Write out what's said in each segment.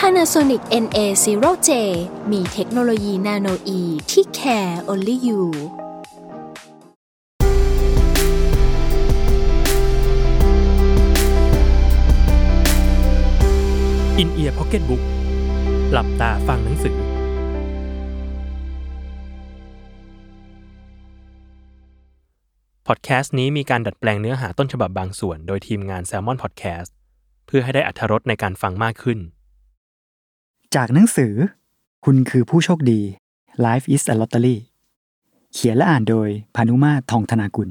Panasonic NA0J มีเทคโนโลยีนาโนอีที่ care only you อินเอียร์พ็อกเก็ตบุ๊กหลับตาฟังหนังสือ พอดแคสต์นี้มีการดัดแปลงเนื้อหาต้นฉบับบางส่วน โดยทีมงาน Salmon Podcast เพื่อให้ได้อัธรสในการฟังมากขึ้น จากหนังสือ คุณคือผู้โชคดี Life is a Lottery เขียนและอ่านโดยพานุมาทองธนากุล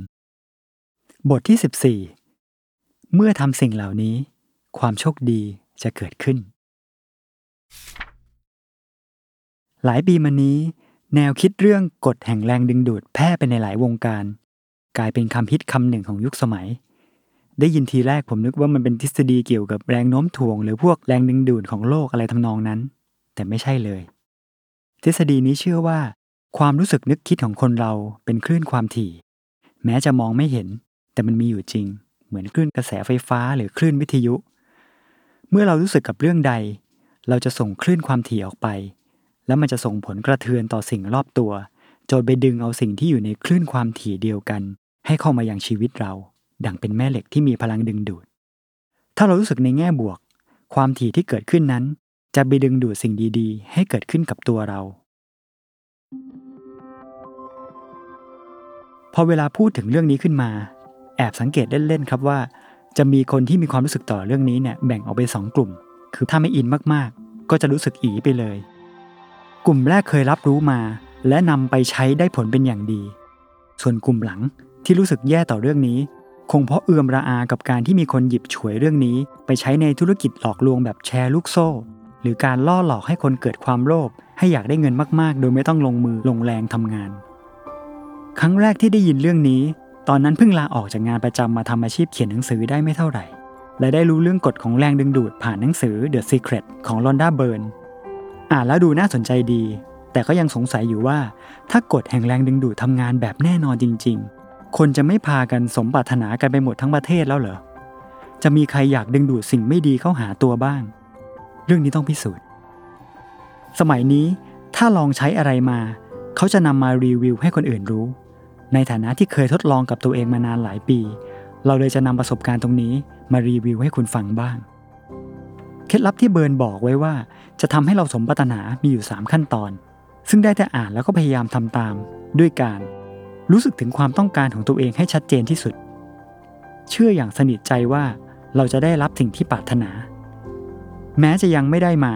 บทที่ 14 เมื่อทำสิ่งเหล่านี้ ความโชคดีจะเกิดขึ้น หลายปีมานี้ แนวคิดเรื่องกฎแห่งแรงดึงดูดแพร่ไปในหลายวงการ กลายเป็นคำฮิตคำหนึ่งของยุคสมัย ได้ยินทีแรกผมนึกว่ามันเป็นทฤษฎีเกี่ยวกับแรงโน้มถ่วง หรือพวกแรงดึงดูดของโลกอะไรทำนองนั้น แต่ไม่ใช่เลย ทฤษฎีนี้เชื่อว่า ความรู้สึกนึกคิดของคนเราเป็นคลื่นความถี่ แม้จะมองไม่เห็น แต่มันมีอยู่จริง เหมือนคลื่นกระแสไฟฟ้าหรือคลื่นวิทยุ เมื่อเรารู้สึกกับเรื่องใด เราจะส่งคลื่นความถี่ออกไป แล้วมันจะส่งผลกระเทือนต่อสิ่งรอบตัวจนไปดึงเอาสิ่งที่อยู่ในคลื่นความถี่เดียวกัน ให้เข้ามาอย่างชีวิตเรา ดังเป็นแม่เหล็กที่มีพลังดึงดูด ถ้าเรารู้สึกในแง่บวก ความถี่ที่เกิดขึ้นนั้น จะไปดึงดูดสิ่งดีๆ ให้เกิดขึ้นกับตัวเรา พอเวลาพูดถึงเรื่องนี้ขึ้นมา แอบสังเกตเล่นๆครับว่า จะมีคนที่มีความรู้สึกต่อเรื่องนี้เนี่ยแบ่งออกเป็นสองกลุ่ม คือถ้าไม่อินมากๆ ก็จะรู้สึกอีไปเลย กลุ่มแรกเคยรับรู้มา และนำไปใช้ได้ผลเป็นอย่างดี ส่วนกลุ่มหลังที่รู้สึกแย่ต่อเรื่องนี้ คงเพราะเอื่อมระอากับการที่มีคนหยิบฉวยเรื่องนี้ ไปใช้ในธุรกิจหลอกลวงแบบแชร์ลูกโซ่ หรือการล่อหลอกให้คนเกิดความโลภให้อยากได้เงินมากๆ โดยไม่ต้องลงมือลงแรงทำงาน ครั้งแรกที่ได้ยินเรื่องนี้ ตอนนั้นเพิ่งลาออกจากงานประจำมาทำอาชีพเขียนหนังสือได้ไม่เท่าไหร่ และได้รู้เรื่องกฎของแรงดึงดูดผ่านหนังสือ The Secret ของลอนดาเบิร์นอ่านแล้วดูน่าสนใจดี แต่ก็ยังสงสัยอยู่ว่า ถ้ากฎแห่งแรงดึงดูดทำงานแบบแน่นอนจริง ๆ คนจะไม่พากันสมปรารถนากันไปหมดทั้งประเทศแล้วเหรอ จะมีใครอยากดึงดูดสิ่งไม่ดีเข้าหาตัวบ้าง เรื่องนี้ต้องพิสูจน์ สมัยนี้ถ้าลองใช้อะไรมา เขาจะนำมารีวิวให้คนอื่นรู้ ในฐานะที่เคยทดลองกับตัวเองมานานหลายปี เราเลยจะนำประสบการณ์ตรงนี้มารีวิวให้คุณฟังบ้าง เคล็ดลับที่เบิร์นบอกไว้ว่า จะทำให้เราสมปรารถนามีอยู่ 3 ขั้นตอน ซึ่งได้แต่อ่านแล้วก็พยายามทำตาม ด้วยการ รู้สึกถึงความต้องการของตัวเองให้ชัดเจนที่สุด เชื่ออย่างสนิทใจว่าเราจะได้รับสิ่งที่ปรารถนา แม้จะยังไม่ได้มา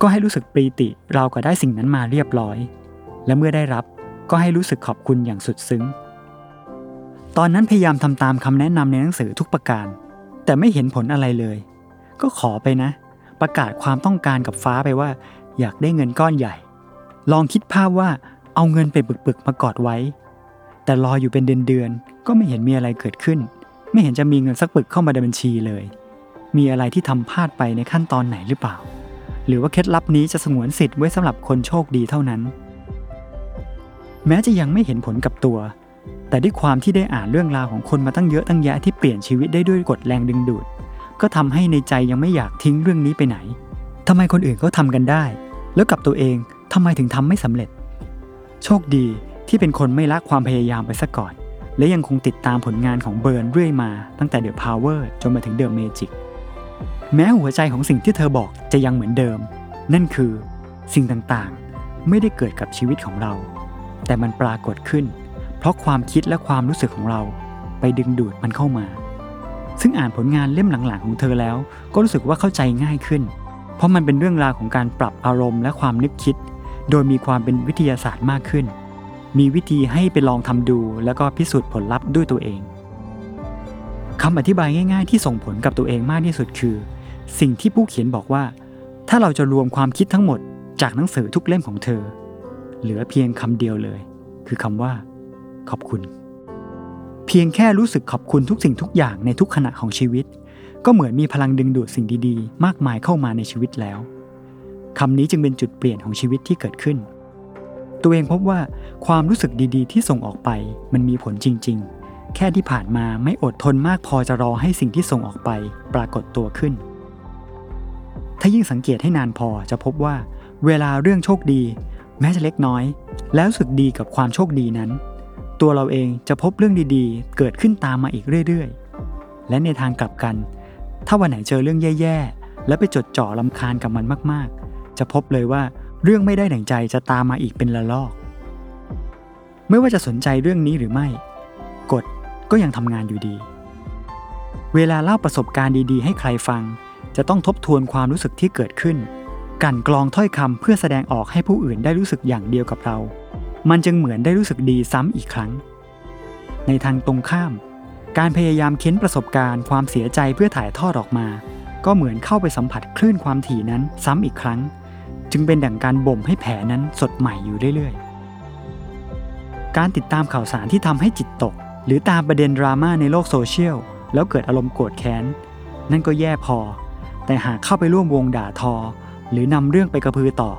ก็ให้รู้สึกปรีติเราก็ได้สิ่งนั้นมาเรียบร้อย และเมื่อได้รับก็ให้รู้สึกขอบคุณอย่างสุดซึ้ง ตอนนั้นพยายามทำตามคำแนะนำในหนังสือทุกประการ แต่ไม่เห็นผลอะไรเลย ก็ขอไปนะ ประกาศความต้องการกับฟ้าไปว่า อยากได้เงินก้อนใหญ่ ลองคิดภาพว่าเอาเงินไปปึกๆมากอดไว้ แต่รออยู่เป็นเดือนๆก็ไม่เห็นมีอะไรเกิดขึ้น ไม่เห็นจะมีเงินสักปึกเข้ามาในบัญชีเลย มีอะไรที่ทำพลาดไปในขั้นตอนไหนหรือเปล่า หรือว่าเคล็ดลับนี้จะสงวนสิทธิ์ไว้สำหรับคนโชคดีเท่านั้น แม้จะยังไม่เห็นผลกับตัว แต่ด้วยความที่ได้อ่านเรื่องราวของคนมาตั้งเยอะตั้งแยะที่เปลี่ยนชีวิตได้ด้วยกฎแรงดึงดูด ก็ทำให้ในใจยังไม่อยากทิ้งเรื่องนี้ไปไหนทำไมคนอื่นเขาทำกันได้ แล้วกับตัวเองทำไมถึงทำไม่สำเร็จ โชคดี ที่เป็นคนไม่ละความพยายามไปซะก่อน และยังคงติดตามผลงานของเบิร์นเรื่อยมาตั้งแต่ The Power จนมาถึง The Magic แม้หัวใจของสิ่งที่เธอบอกจะยังเหมือนเดิม นั่นคือสิ่งต่างๆ ไม่ได้เกิดกับชีวิตของเรา แต่มันปรากฏขึ้น เพราะความคิดและความรู้สึกของเราไปดึงดูดมันเข้ามา ซึ่งอ่านผลงานเล่มหลังๆของเธอแล้ว ก็รู้สึกว่าเข้าใจง่ายขึ้น เพราะมันเป็นเรื่องราวของการปรับอารมณ์และความนึกคิด โดยมีความเป็นวิทยาศาสตร์มากขึ้น มีวิธีให้ไปลองทำดู แล้วก็พิสูจน์ผลลัพธ์ด้วยตัวเองคำอธิบายง่าย ๆ ที่ส่งผลกับตัวเองมากที่สุดคือ สิ่งที่ผู้เขียนบอกว่า ถ้าเราจะรวมความคิดทั้งหมดจากหนังสือทุกเล่มของเธอ เหลือเพียงคำเดียวเลย คือคำว่า ขอบคุณ เพียงแค่รู้สึกขอบคุณทุกสิ่งทุกอย่างในทุกขณะของชีวิต ก็เหมือนมีพลังดึงดูดสิ่งดีๆ มากมายเข้ามาในชีวิตแล้วคำนี้จึงเป็นจุดเปลี่ยนของชีวิตที่เกิดขึ้น ตัวเองพบว่าความรู้สึกดีๆ ที่ส่งออกไป มันมีผลจริง ๆ แค่ที่ผ่านมาไม่อดทนมากพอจะรอให้สิ่งที่ส่งออกไป ปรากฏตัวขึ้น ถ้ายิ่งสังเกตให้นานพอจะพบว่า เวลาเรื่องโชคดี แม้จะเล็กน้อย แล้วรู้สึกดีกับความโชคดีนั้น ตัวเราเองจะพบเรื่องดีๆ เกิดขึ้นตามมาอีกเรื่อยๆ และในทางกลับกัน ถ้าวันไหนเจอเรื่องแย่ๆ แล้วไปจดจ่อลำคาญกับมันมากๆ จะพบเลยว่า เรื่องไม่ได้ดั่งใจจะตามมาอีกเป็นละลอก ไม่ว่าจะสนใจเรื่องนี้หรือไม่ กฎก็ยังทำงานอยู่ดี เวลาเล่าประสบการณ์ดี ๆ ให้ใครฟัง จะต้องทบทวนความรู้สึกที่เกิดขึ้น กันกรองถ้อยคำเพื่อแสดงออกให้ผู้อื่นได้รู้สึกอย่างเดียวกับเรา มันจึงเหมือนได้รู้สึกดีซ้ำอีกครั้ง ในทางตรงข้าม การพยายามเค้นประสบการณ์ความเสียใจเพื่อถ่ายทอดออกมา ก็เหมือนเข้าไปสัมผัสคลื่นความถี่นั้นซ้ำอีกครั้ง จึงเป็นดั่งการบ่มให้แผลนั้นสดใหม่อยู่เรื่อยๆ การติดตามข่าวสารที่ทำให้จิตตก หรือตามประเด็นดราม่าในโลกโซเชียล แล้วเกิดอารมณ์โกรธแค้น นั่นก็แย่พอ แต่หากเข้าไปร่วมวงด่าทอ หรือนำเรื่องไปกระพือต่อ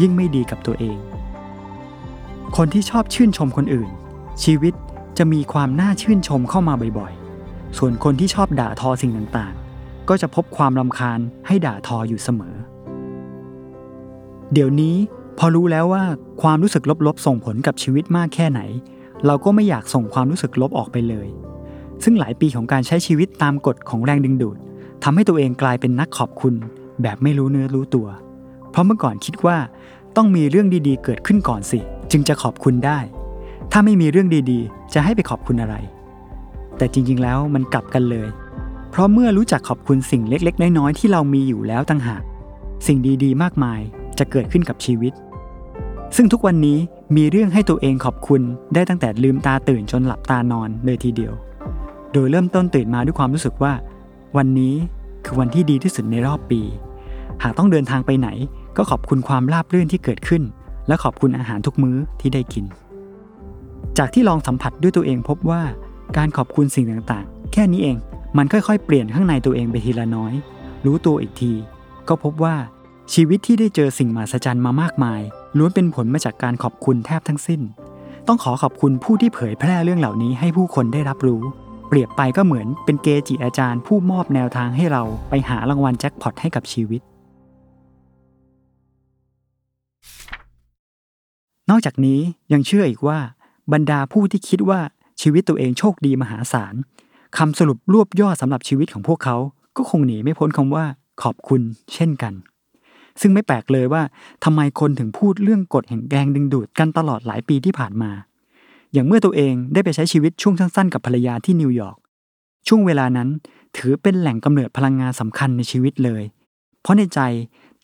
ยิ่งไม่ดีกับตัวเอง คนที่ชอบชื่นชมคนอื่น ชีวิตจะมีความน่าชื่นชมเข้ามาบ่อยๆ ส่วนคนที่ชอบด่าทอสิ่งต่างๆ ก็จะพบความรำคาญให้ด่าทออยู่เสมอ เดี๋ยวนี้พอรู้แล้วว่าความรู้สึกลบๆ ส่งผลกับชีวิตมากแค่ไหน เราก็ไม่อยากส่งความรู้สึกลบออกไปเลย ซึ่งหลายปีของการใช้ชีวิตตามกฎของแรงดึงดูดทำให้ตัวเองกลายเป็นนักขอบคุณ แบบไม่รู้เนื้อรู้ตัว เพราะเมื่อก่อนคิดว่า ต้องมีเรื่องดีๆ เกิดขึ้นก่อนสิ จึงจะขอบคุณได้ ถ้าไม่มีเรื่องดีๆ จะให้ไปขอบคุณอะไร แต่จริงๆแล้วมันกลับกันเลย เพราะเมื่อรู้จักขอบคุณสิ่งเล็ก ๆ น้อยๆที่เรามีอยู่แล้วต่างหาก สิ่งดีๆ มากมาย จะเกิดขึ้นกับชีวิต ซึ่งทุกวันนี้มีเรื่องให้ตัวเองขอบคุณได้ตั้งแต่ลืมตาตื่นจนหลับตานอนเลยทีเดียว โดยเริ่มต้นตื่นมาด้วยความรู้สึกว่า วันนี้คือวันที่ดีที่สุดในรอบปี หากต้องเดินทางไปไหน ก็ขอบคุณความราบรื่นที่เกิดขึ้น และขอบคุณอาหารทุกมื้อที่ได้กิน จากที่ลองสัมผัสด้วยตัวเองพบว่า การขอบคุณสิ่งต่างๆ แค่นี้เองมันค่อยๆ เปลี่ยนข้างในตัวเองไปทีละน้อย รู้ตัวอีกที ก็พบว่า ชีวิตที่ได้เจอสิ่งมหัศจรรย์มามากมาย ล้วนเป็นผลมาจากการขอบคุณแทบทั้งสิ้น ต้องขอขอบคุณผู้ที่เผยแพร่เรื่องเหล่านี้ให้ผู้คนได้รับรู้ เปรียบไปก็เหมือนเป็นเกจิอาจารย์ผู้มอบแนวทางให้เราไปหารางวัลแจ็คพอตให้กับชีวิต นอกจากนี้ยังเชื่ออีกว่า บรรดาผู้ที่คิดว่าชีวิตตัวเองโชคดีมหาศาลคำสรุปรวบยอดสำหรับชีวิตของพวกเขา ก็คงหนีไม่พ้นคำว่า ขอบคุณ เช่นกัน ซึ่งไม่แปลกเลยว่าทำไมคนถึงพูดเรื่องกฎแห่งแรงดึงดูดกันตลอดหลายปีที่ผ่านมา อย่างเมื่อตัวเองได้ไปใช้ชีวิตช่วงสั้นๆ กับภรรยาที่นิวยอร์กช่วงเวลานั้นถือเป็นแหล่งกำเนิดพลังงานสำคัญในชีวิตเลย เพราะในใจ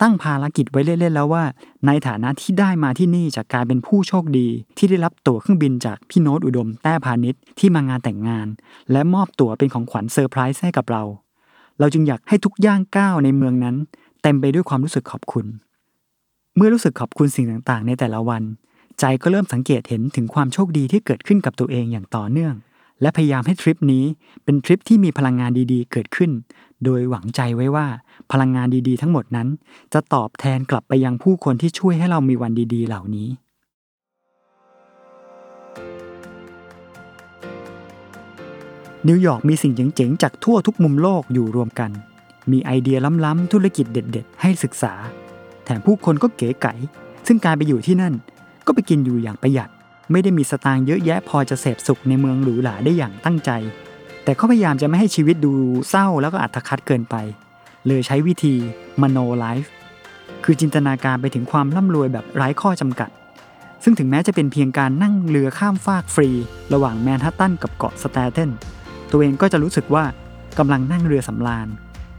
ตั้งภารกิจไว้เล่นๆแล้วว่า ในฐานะที่ได้มาที่นี่จากการเป็นผู้โชคดี ที่ได้รับตั๋วเครื่องบินจากพี่โน้ตอุดม แต้พาณิชย์ที่มางานแต่งงาน และมอบตั๋วเป็นของขวัญเซอร์ไพรส์ให้กับเรา เราจึงอยากให้ทุกย่างก้าวในเมืองนั้น เต็มไปด้วยความรู้สึกขอบคุณ เมื่อรู้สึกขอบคุณสิ่งต่างๆ ในแต่ละวัน ใจก็เริ่มสังเกตเห็นถึงความโชคดีที่เกิดขึ้นกับตัวเองอย่างต่อเนื่อง และพยายามให้ทริปนี้เป็นทริปที่มีพลังงานดีๆ เกิดขึ้น โดยหวังใจไว้ว่าพลังงานดีๆ ทั้งหมดนั้น จะตอบแทนกลับไปยังผู้คนที่ช่วยให้เรามีวันดี ๆ เหล่านี้นิวยอร์กมีสิ่งเจ๋งๆ จากทั่วทุกมุมโลกอยู่รวมกัน มีไอเดียล้ำๆธุรกิจเด็ด ๆ ให้ศึกษา แถมผู้คนก็เก๋ไก๋ซึ่งการไปอยู่ที่นั่น ก็ไปกินอยู่อย่างประหยัด ไม่ได้มีสตางค์เยอะแยะพอจะเสพสุขในเมืองหรูหราได้อย่างตั้งใจ แต่เขาพยายามจะไม่ให้ชีวิตดูเศร้าแล้วก็อัตคัดเกินไป เลยใช้วิธีมโน life คือจินตนาการไปถึงความร่ำรวยแบบไร้ข้อจำกัด ซึ่งถึงแม้จะเป็นเพียงการนั่งเรือข้ามฟากฟรี ระหว่างแมนฮัตตันกับเกาะสแตเทนตัวเองก็จะรู้สึกว่ากำลังนั่งเรือสำราญ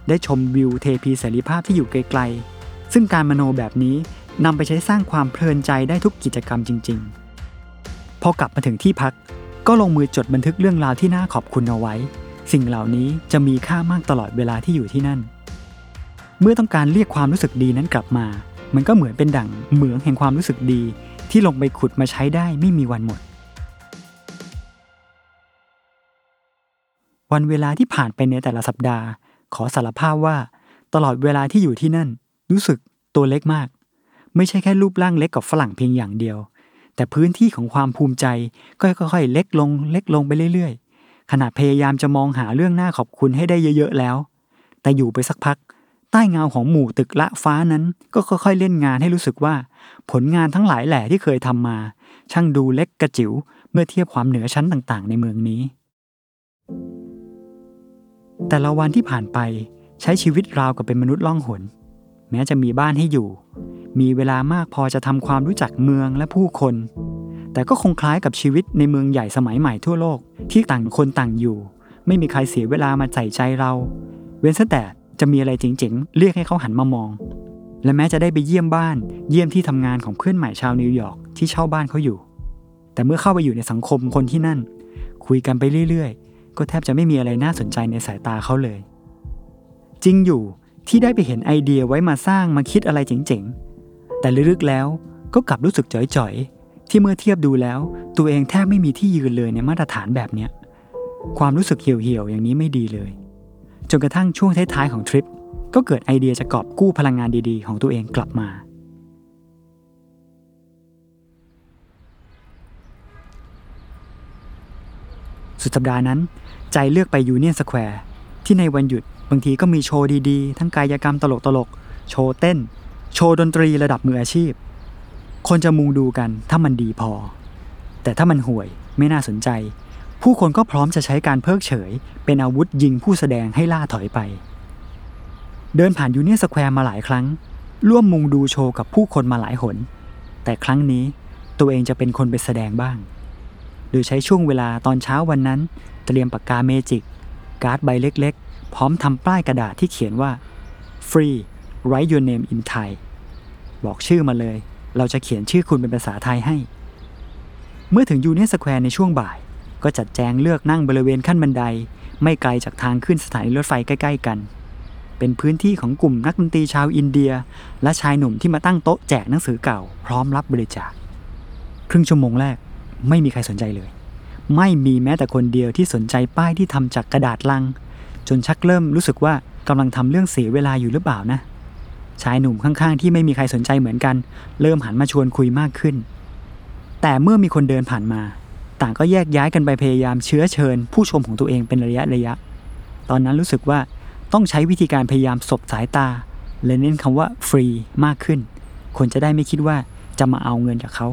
ได้ชมวิวเทพีเสรีภาพที่อยู่ไกลๆ ซึ่งการมโนแบบนี้นำไปใช้สร้างความเพลินใจได้ทุกกิจกรรมจริง ๆ พอกลับมาถึงที่พัก ก็ลงมือจดบันทึกเรื่องราวที่น่าขอบคุณเอาไว้ สิ่งเหล่านี้จะมีค่ามากตลอดเวลาที่อยู่ที่นั่น เมื่อต้องการเรียกความรู้สึกดีนั้นกลับมา มันก็เหมือนเป็นดั่งเหมืองแห่งความรู้สึกดี ที่ลงไปขุดมาใช้ได้ไม่มีวันหมดวันเวลาที่ผ่านไปในแต่ละสัปดาห์ ขอสารภาพว่า ตลอดเวลาที่อยู่ที่นั่น รู้สึกตัวเล็กมาก ไม่ใช่แค่รูปร่างเล็กกับฝรั่งเพียงอย่างเดียว แต่พื้นที่ของความภูมิใจก็ค่อยๆ เล็กลง เล็กลงไปเรื่อยๆขณะพยายามจะมองหาเรื่องหน่าขอบคุณให้ได้เยอะๆแล้ว แต่อยู่ไปสักพัก ใต้เงาของหมู่ตึกละฟ้านั้น ก็ค่อยๆ เล่นงานให้รู้สึกว่า ผลงานทั้งหลายแหล่ที่เคยทำมา ช่างดูเล็กกระจิ๋วเมื่อเทียบความเหนือชั้นต่างๆ ในเมืองนี้ แต่ละวันที่ผ่านไปใช้ชีวิตราวกับเป็นมนุษย์ล่องหน แม้จะมีบ้านให้อยู่ มีเวลามากพอจะทำความรู้จักเมืองและผู้คน แต่ก็คงคล้ายกับชีวิตในเมืองใหญ่สมัยใหม่ทั่วโลกที่ต่างคนต่างอยู่ ไม่มีใครเสียเวลามาใส่ใจเรา เว้นแต่จะมีอะไรเจ๋งๆ เรียกให้เขาหันมามอง และแม้จะได้ไปเยี่ยมบ้าน เยี่ยมที่ทำงานของเพื่อนใหม่ชาวนิวยอร์กที่เช่าบ้านเขาอยู่ แต่เมื่อเข้าไปอยู่ในสังคมคนที่นั่น คุยกันไปเรื่อยๆ ก็แทบจะไม่มีอะไรน่าสนใจในสายตาเขาเลย จริงอยู่ที่ได้ไปเห็นไอเดียไว้มาสร้างมาคิดอะไรเจ๋งๆ แต่ลึกๆแล้วก็กลับรู้สึกจ่อยๆ ที่เมื่อเทียบดูแล้ว ตัวเองแทบไม่มีที่ยืนเลยในมาตรฐานแบบเนี้ยความรู้สึกเหี่ยวๆ อย่างนี้ไม่ดีเลย จนกระทั่งช่วงท้ายๆของทริป ก็เกิดไอเดียจะกอบกู้พลังงานดีๆ ของตัวเองกลับมา สุดสัปดาห์นั้น ใจเลือกไปยูเนียนสแควร์ที่ในวันหยุดบางทีก็มีโชว์ดีๆ ทั้งกายกรรมตลกๆ โชว์เต้น โชว์ดนตรีระดับมืออาชีพ คนจะมุงดูกันถ้ามันดีพอ แต่ถ้ามันห่วยไม่น่าสนใจ ผู้คนก็พร้อมจะใช้การเพิกเฉย เป็นอาวุธยิงผู้แสดงให้ล่าถอยไป เดินผ่านยูเนียนสแควร์มาหลายครั้ง ร่วมมุงดูโชว์กับผู้คนมาหลายหน แต่ครั้งนี้ตัวเองจะเป็นคนไปแสดงบ้าง โดยใช้ช่วงเวลาตอนเช้าวันนั้น เตรียมปากกาเมจิก การ์ดใบเล็กๆ พร้อมทำป้ายกระดาษที่เขียนว่า free write your name in Thai บอกชื่อมาเลย เราจะเขียนชื่อคุณเป็นภาษาไทยให้ เมื่อถึงยูเนียนสแควร์ในช่วงบ่าย ก็จัดแจงเลือกนั่งบริเวณขั้นบันได ไม่ไกลจากทางขึ้นสถานีรถไฟใกล้ ๆ กัน เป็นพื้นที่ของกลุ่มนักดนตรีชาวอินเดีย และชายหนุ่มที่มาตั้งโต๊ะแจกหนังสือเก่า พร้อมรับบริจาค ครึ่งชั่วโมงแรก ไม่มีใครสนใจเลย ไม่มีแม้แต่คนเดียวที่สนใจป้ายที่ทำจากกระดาษลัง จนชักเริ่มรู้สึกว่ากำลังทำเรื่องเสียเวลาอยู่หรือเปล่านะชายหนุ่มข้างๆ ที่ไม่มีใครสนใจเหมือนกัน เริ่มหันมาชวนคุยมากขึ้น แต่เมื่อมีคนเดินผ่านมา ต่างก็แยกย้ายกันไปพยายามเชื้อเชิญ ผู้ชมของตัวเองเป็นระยะระยะ ตอนนั้นรู้สึกว่าต้องใช้วิธีการพยายามสบสายตาและเน้นคำว่าฟรีมากขึ้น คนจะได้ไม่คิดว่าจะมาเอาเงินจากเขา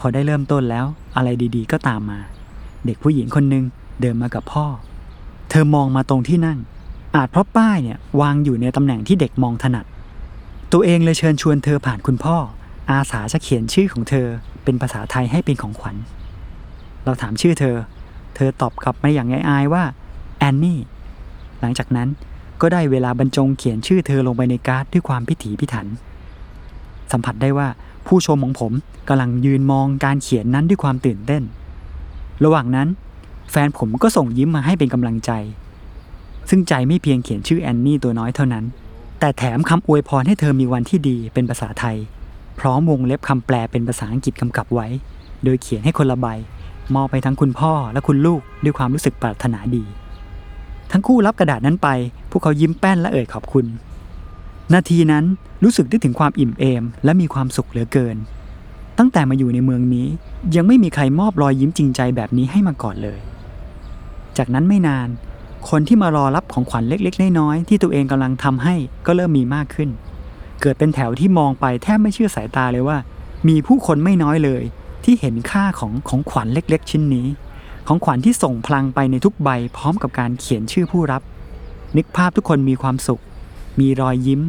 พอได้เริ่มต้นแล้วอะไรดีๆ ก็ตามมา เด็กผู้หญิงคนหนึ่งเดินมากับพ่อ เธอมองมาตรงที่นั่ง อาจเพราะป้ายเนี่ยวางอยู่ในตำแหน่งที่เด็กมองถนัด ตัวเองเลยเชิญชวนเธอผ่านคุณพ่อ อาสาจะเขียนชื่อของเธอเป็นภาษาไทยให้เป็นของขวัญ เราถามชื่อเธอ เธอตอบกลับมาอย่างอายๆว่าแอนนี่ หลังจากนั้นก็ได้เวลาบรรจงเขียนชื่อเธอลงไปในการ์ดด้วยความพิถีพิถัน สัมผัสได้ว่า ผู้ชมของผมกำลังยืนมองการเขียนนั้นด้วยความตื่นเต้น ระหว่างนั้น แฟนผมก็ส่งยิ้มมาให้เป็นกำลังใจ ซึ่งใจไม่เพียงเขียนชื่อแอนนี่ตัวน้อยเท่านั้น แต่แถมคำอวยพรให้เธอมีวันที่ดีเป็นภาษาไทย พร้อมวงเล็บคำแปลเป็นภาษาอังกฤษกำกับไว้ โดยเขียนให้คนละใบมอบไปทั้งคุณพ่อและคุณลูกด้วยความรู้สึกปรารถนาดี ทั้งคู่รับกระดาษนั้นไป พวกเขายิ้มแป้นและเอ่ยขอบคุณ นาทีนั้นรู้สึกได้ถึงความอิ่มเอม และมีความสุขเหลือเกิน ตั้งแต่มาอยู่ในเมืองนี้ยังไม่มีใครมอบรอยยิ้มจริงใจแบบนี้ให้มาก่อนเลย จากนั้นไม่นาน คนที่มารอรับของขวัญเล็กๆน้อยๆที่ตัวเองกำลังทำให้ก็เริ่มมีมากขึ้น เกิดเป็นแถวที่มองไปแทบไม่เชื่อสายตาเลยว่า มีผู้คนไม่น้อยเลย ที่เห็นค่าของของขวัญเล็ก ๆ ชิ้นนี้ ของขวัญที่ส่งพลังไปในทุกใบพร้อมกับการเขียนชื่อผู้รับ นึกภาพทุกคนมีความสุข มีรอยยิ้ม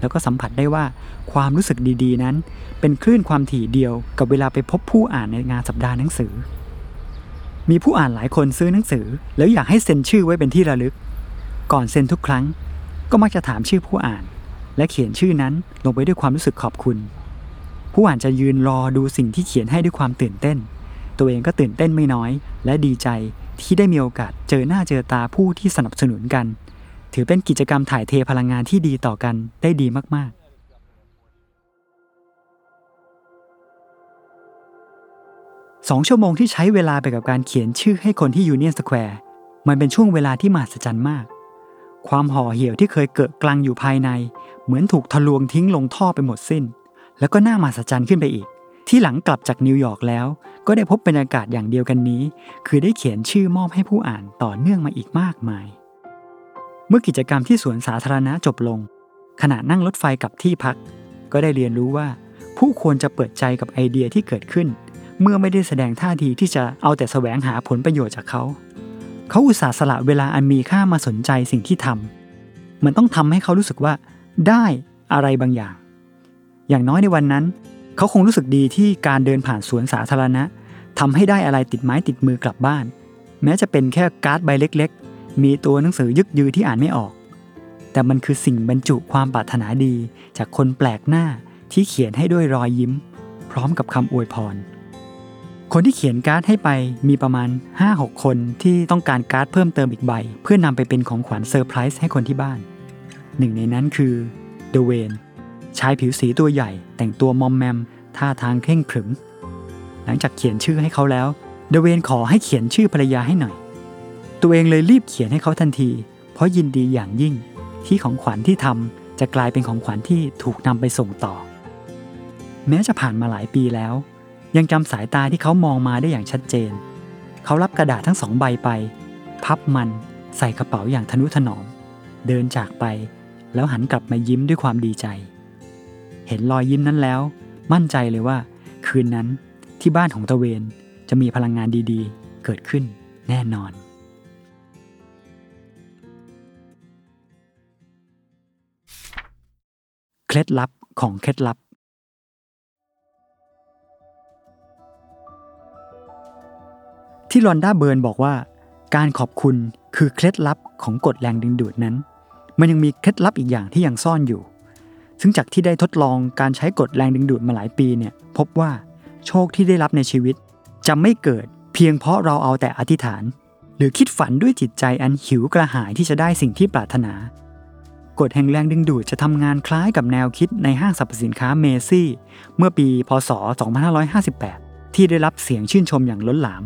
แล้วก็สัมผัสได้ว่าความรู้สึกดีๆ นั้น เป็นคลื่นความถี่เดียวกับเวลาไปพบผู้อ่านในงานสัปดาห์หนังสือ มีผู้อ่านหลายคนซื้อหนังสือ แล้วอยากให้เซ็นชื่อไว้เป็นที่ระลึก ก่อนเซ็นทุกครั้ง ก็มักจะถามชื่อผู้อ่าน และเขียนชื่อนั้นลงไปด้วยความรู้สึกขอบคุณ ผู้อ่านจะยืนรอดูสิ่งที่เขียนให้ด้วยความตื่นเต้น ตัวเองก็ตื่นเต้นไม่น้อย และดีใจที่ได้มีโอกาสเจอหน้าเจอตาผู้ที่สนับสนุนกัน ถือเป็นกิจกรรมถ่ายเทพลังงานที่ดีต่อกันได้ดีมาก ๆ สองชั่วโมงที่ใช้เวลาไปกับการเขียนชื่อให้คนที่ยูเนียนสแควร์มันเป็นช่วงเวลาที่มหัศจรรย์มาก ความห่อเหี่ยวที่เคยเกรอะกรังอยู่ภายใน เหมือนถูกทะลวงทิ้งลงท่อไปหมดสิ้น แล้วก็น่ามหัศจรรย์ขึ้นไปอีก ที่หลังกลับจากนิวยอร์กแล้ว ก็ได้พบบรรยากาศอย่างเดียวกันนี้ คือได้เขียนชื่อมอบให้ผู้อ่านต่อเนื่องมาอีกมากมาย เมื่อกิจกรรมที่สวนสาธารณะจบลง ขณะนั่งรถไฟกลับที่พัก ก็ได้เรียนรู้ว่า ผู้ควรจะเปิดใจกับไอเดียที่เกิดขึ้น เมื่อไม่ได้แสดงท่าทีที่จะเอาแต่แสวงหาผลประโยชน์จากเขา เขาอุตส่าห์สละเวลาอันมีค่ามาสนใจสิ่งที่ทำมันต้องทำให้เขารู้สึกว่า ได้อะไรบางอย่าง อย่างน้อยในวันนั้น เขาคงรู้สึกดีที่การเดินผ่านสวนสาธารณะทำให้ได้อะไรติดไม้ติดมือกลับบ้าน แม้จะเป็นแค่การ์ดใบเล็ก มีตัวหนังสือยึกยือที่อ่านไม่ออก แต่มันคือสิ่งบรรจุความปรารถนาดีจากคนแปลกหน้าที่เขียนให้ด้วยรอยยิ้ม พร้อมกับคำอวยพร คนที่เขียนการ์ดให้ไปมีประมาณ 5-6 คนที่ต้องการการ์ดเพิ่มเติมอีกใบ เพื่อนำไปเป็นของขวัญเซอร์ไพรส์ให้คนที่บ้าน หนึ่งในนั้นคือเดเวนชายผิวสีตัวใหญ่ แต่งตัวมอมแมม ท่าทางเคร่งขรึม หลังจากเขียนชื่อให้เขาแล้ว เดเวนขอให้เขียนชื่อภรรยาให้หน่อย ตัวเองเลยรีบเขียนให้เขาทันที เพราะยินดีอย่างยิ่งที่ของขวัญที่ทำจะกลายเป็นของขวัญที่ถูกนำไปส่งต่อ แม้จะผ่านมาหลายปีแล้ว ยังจำสายตาที่เขามองมาได้อย่างชัดเจน เขารับกระดาษทั้งสองใบไป พับมันใส่กระเป๋าอย่างทนุถนอม เดินจากไป แล้วหันกลับมายิ้มด้วยความดีใจ เห็นรอยยิ้มนั้นแล้ว มั่นใจเลยว่า คืนนั้นที่บ้านของตะเวนจะมีพลังงานดีๆ เกิดขึ้นแน่นอน เคล็ดลับของเคล็ดลับ ที่ลอนด้าเบิร์นบอกว่า การขอบคุณคือเคล็ดลับของกฎแรงดึงดูดนั้น มันยังมีเคล็ดลับอีกอย่างที่ยังซ่อนอยู่ ซึ่งจากที่ได้ทดลองการใช้กฎแรงดึงดูดมาหลายปีเนี่ยพบว่าโชคที่ได้รับในชีวิต จะไม่เกิดเพียงเพราะเราเอาแต่อธิษฐาน หรือคิดฝันด้วยจิตใจอันหิวกระหายที่จะได้สิ่งที่ปรารถนา กฎแห่งแรงดึงดูดจะทำงานคล้ายกับแนวคิดในห้างสรรพสินค้าเมซี่ เมื่อปีพศ 2558 ที่ได้รับเสียงชื่นชมอย่างล้นหลาม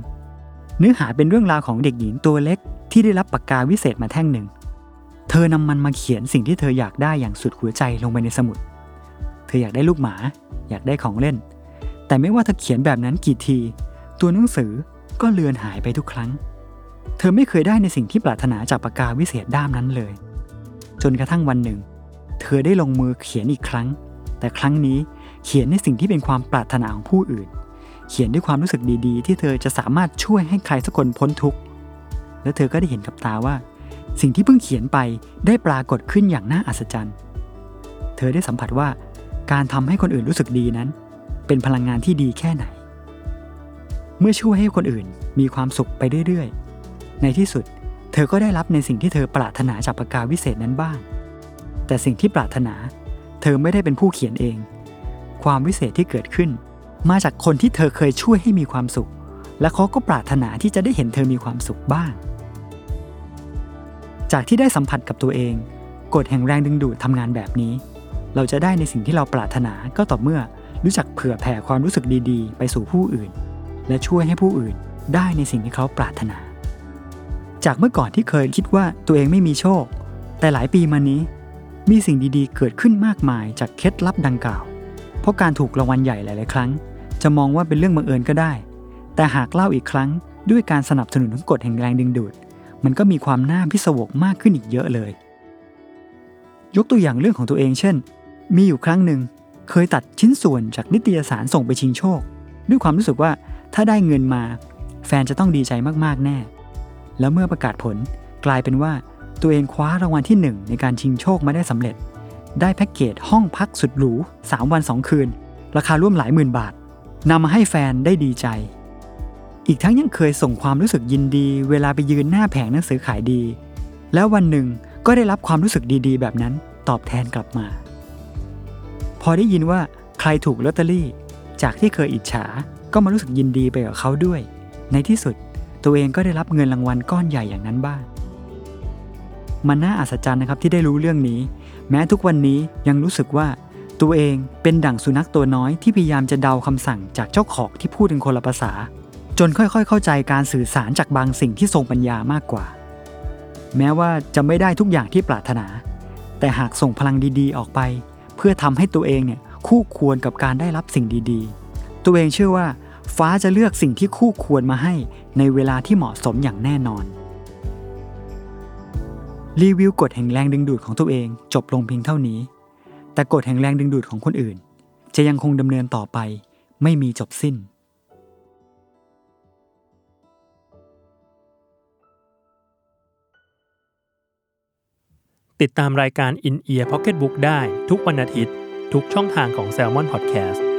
เนื้อหาเป็นเรื่องราวของเด็กหญิงตัวเล็ก ที่ได้รับปากกาวิเศษมาแท่งหนึ่ง เธอนำมันมาเขียนสิ่งที่เธออยากได้อย่างสุดหัวใจลงไปในสมุด เธออยากได้ลูกหมา อยากได้ของเล่น แต่ไม่ว่าเธอเขียนแบบนั้นกี่ที ตัวหนังสือก็เลือนหายไปทุกครั้ง เธอไม่เคยได้ในสิ่งที่ปรารถนาจากปากกาวิเศษด้ามนั้นเลย จนกระทั่งวันหนึ่ง เธอได้ลงมือเขียนอีกครั้ง แต่ครั้งนี้เขียนในสิ่งที่เป็นความปรารถนาของผู้อื่น เขียนด้วยความรู้สึกดีๆ ที่เธอจะสามารถช่วยให้ใครสักคนพ้นทุกข์และเธอก็ได้เห็นกับตาว่า สิ่งที่เพิ่งเขียนไปได้ปรากฏขึ้นอย่างน่าอัศจรรย์ เธอได้สัมผัสว่าการทำให้คนอื่นรู้สึกดีนั้น เป็นพลังงานที่ดีแค่ไหน เมื่อช่วยให้คนอื่นมีความสุขไปเรื่อยๆ ในที่สุดเเธอก็ได้รับในสิ่งที่เธอปรารถนาจากปากกาวิเศษนั้นบ้าง แต่สิ่งที่ปรารถนา เธอไม่ได้เป็นผู้เขียนเอง ความวิเศษที่เกิดขึ้น มาจากคนที่เธอเคยช่วยให้มีความสุข และเขาก็ปรารถนาที่จะได้เห็นเธอมีความสุขบ้าง จากที่ได้สัมผัสกับตัวเอง กฎแห่งแรงดึงดูดทำงานแบบนี้ เราจะได้ในสิ่งที่เราปรารถนาก็ต่อเมื่อรู้จักเผื่อแผ่ความรู้สึกดีๆ ไปสู่ผู้อื่น และช่วยให้ผู้อื่นได้ในสิ่งที่เขาปรารถนา จากเมื่อก่อนที่เคยคิดว่าตัวเองไม่มีโชค แต่หลายปีมานี้ มีสิ่งดีๆ เกิดขึ้นมากมายจากเคล็ดลับดังกล่าว เพราะการถูกรางวัลใหญ่หลาย ๆ ครั้ง จะมองว่าเป็นเรื่องบังเอิญก็ได้ แต่หากเล่าอีกครั้งด้วยการสนับสนุนของกฎแห่งแรงดึงดูด มันก็มีความน่าพิศวงมากขึ้นอีกเยอะเลย ยกตัวอย่างเรื่องของตัวเองเช่น มีอยู่ครั้งหนึ่งเคยตัดชิ้นส่วนจากนิตยสารส่งไปชิงโชค ด้วยความรู้สึกว่าถ้าได้เงินมา แฟนจะต้องดีใจมากๆแน่ แล้วเมื่อประกาศผลกลายเป็นว่าตัวเองคว้ารางวัลที่หนึ่งในการชิงโชคมาได้สำเร็จ ได้แพ็กเกจห้องพักสุดหรู 3 วัน 2 คืน ราคาร่วมหลายหมื่นบาทนำมาให้แฟนได้ดีใจ อีกทั้งยังเคยส่งความรู้สึกยินดี เวลาไปยืนหน้าแผงหนังสือขายดี แล้ววันหนึ่งก็ได้รับความรู้สึกดีๆ แบบนั้นตอบแทนกลับมา พอได้ยินว่าใครถูกลอตเตอรี่ จากที่เคยอิจฉาก็มารู้สึกยินดีไปกับเขาด้วย ในที่สุด ตัวเองก็ได้รับเงินรางวัลก้อนใหญ่อย่างนั้นบ้าง มันน่าอัศจรรย์นะครับที่ได้รู้เรื่องนี้ แม้ทุกวันนี้ยังรู้สึกว่า ตัวเองเป็นดั่งสุนัขตัวน้อยที่พยายามจะเดาคำสั่งจากเจ้าของที่พูดเป็นคนละภาษา จนค่อยๆ เข้าใจการสื่อสารจากบางสิ่งที่ทรงปัญญามากกว่า แม้ว่าจะไม่ได้ทุกอย่างที่ปรารถนา แต่หากส่งพลังดีๆ ออกไป เพื่อทำให้ตัวเองเนี่ยคู่ควรกับการได้รับสิ่งดีๆ ตัวเองเชื่อว่า ฟ้าจะเลือกสิ่งที่คู่ควรมาให้ ในเวลาที่เหมาะสมอย่างแน่นอน รีวิวกฎแห่งแรงดึงดูดของตัวเองจบลงเพียงเท่านี้ แต่กฎแห่งแรงดึงดูดของคนอื่น จะยังคงดำเนินต่อไป ไม่มีจบสิ้นติดตามรายการ In Ear Pocket Book ได้ทุกวันอาทิตย์ ทุกช่องทางของ Salmon Podcast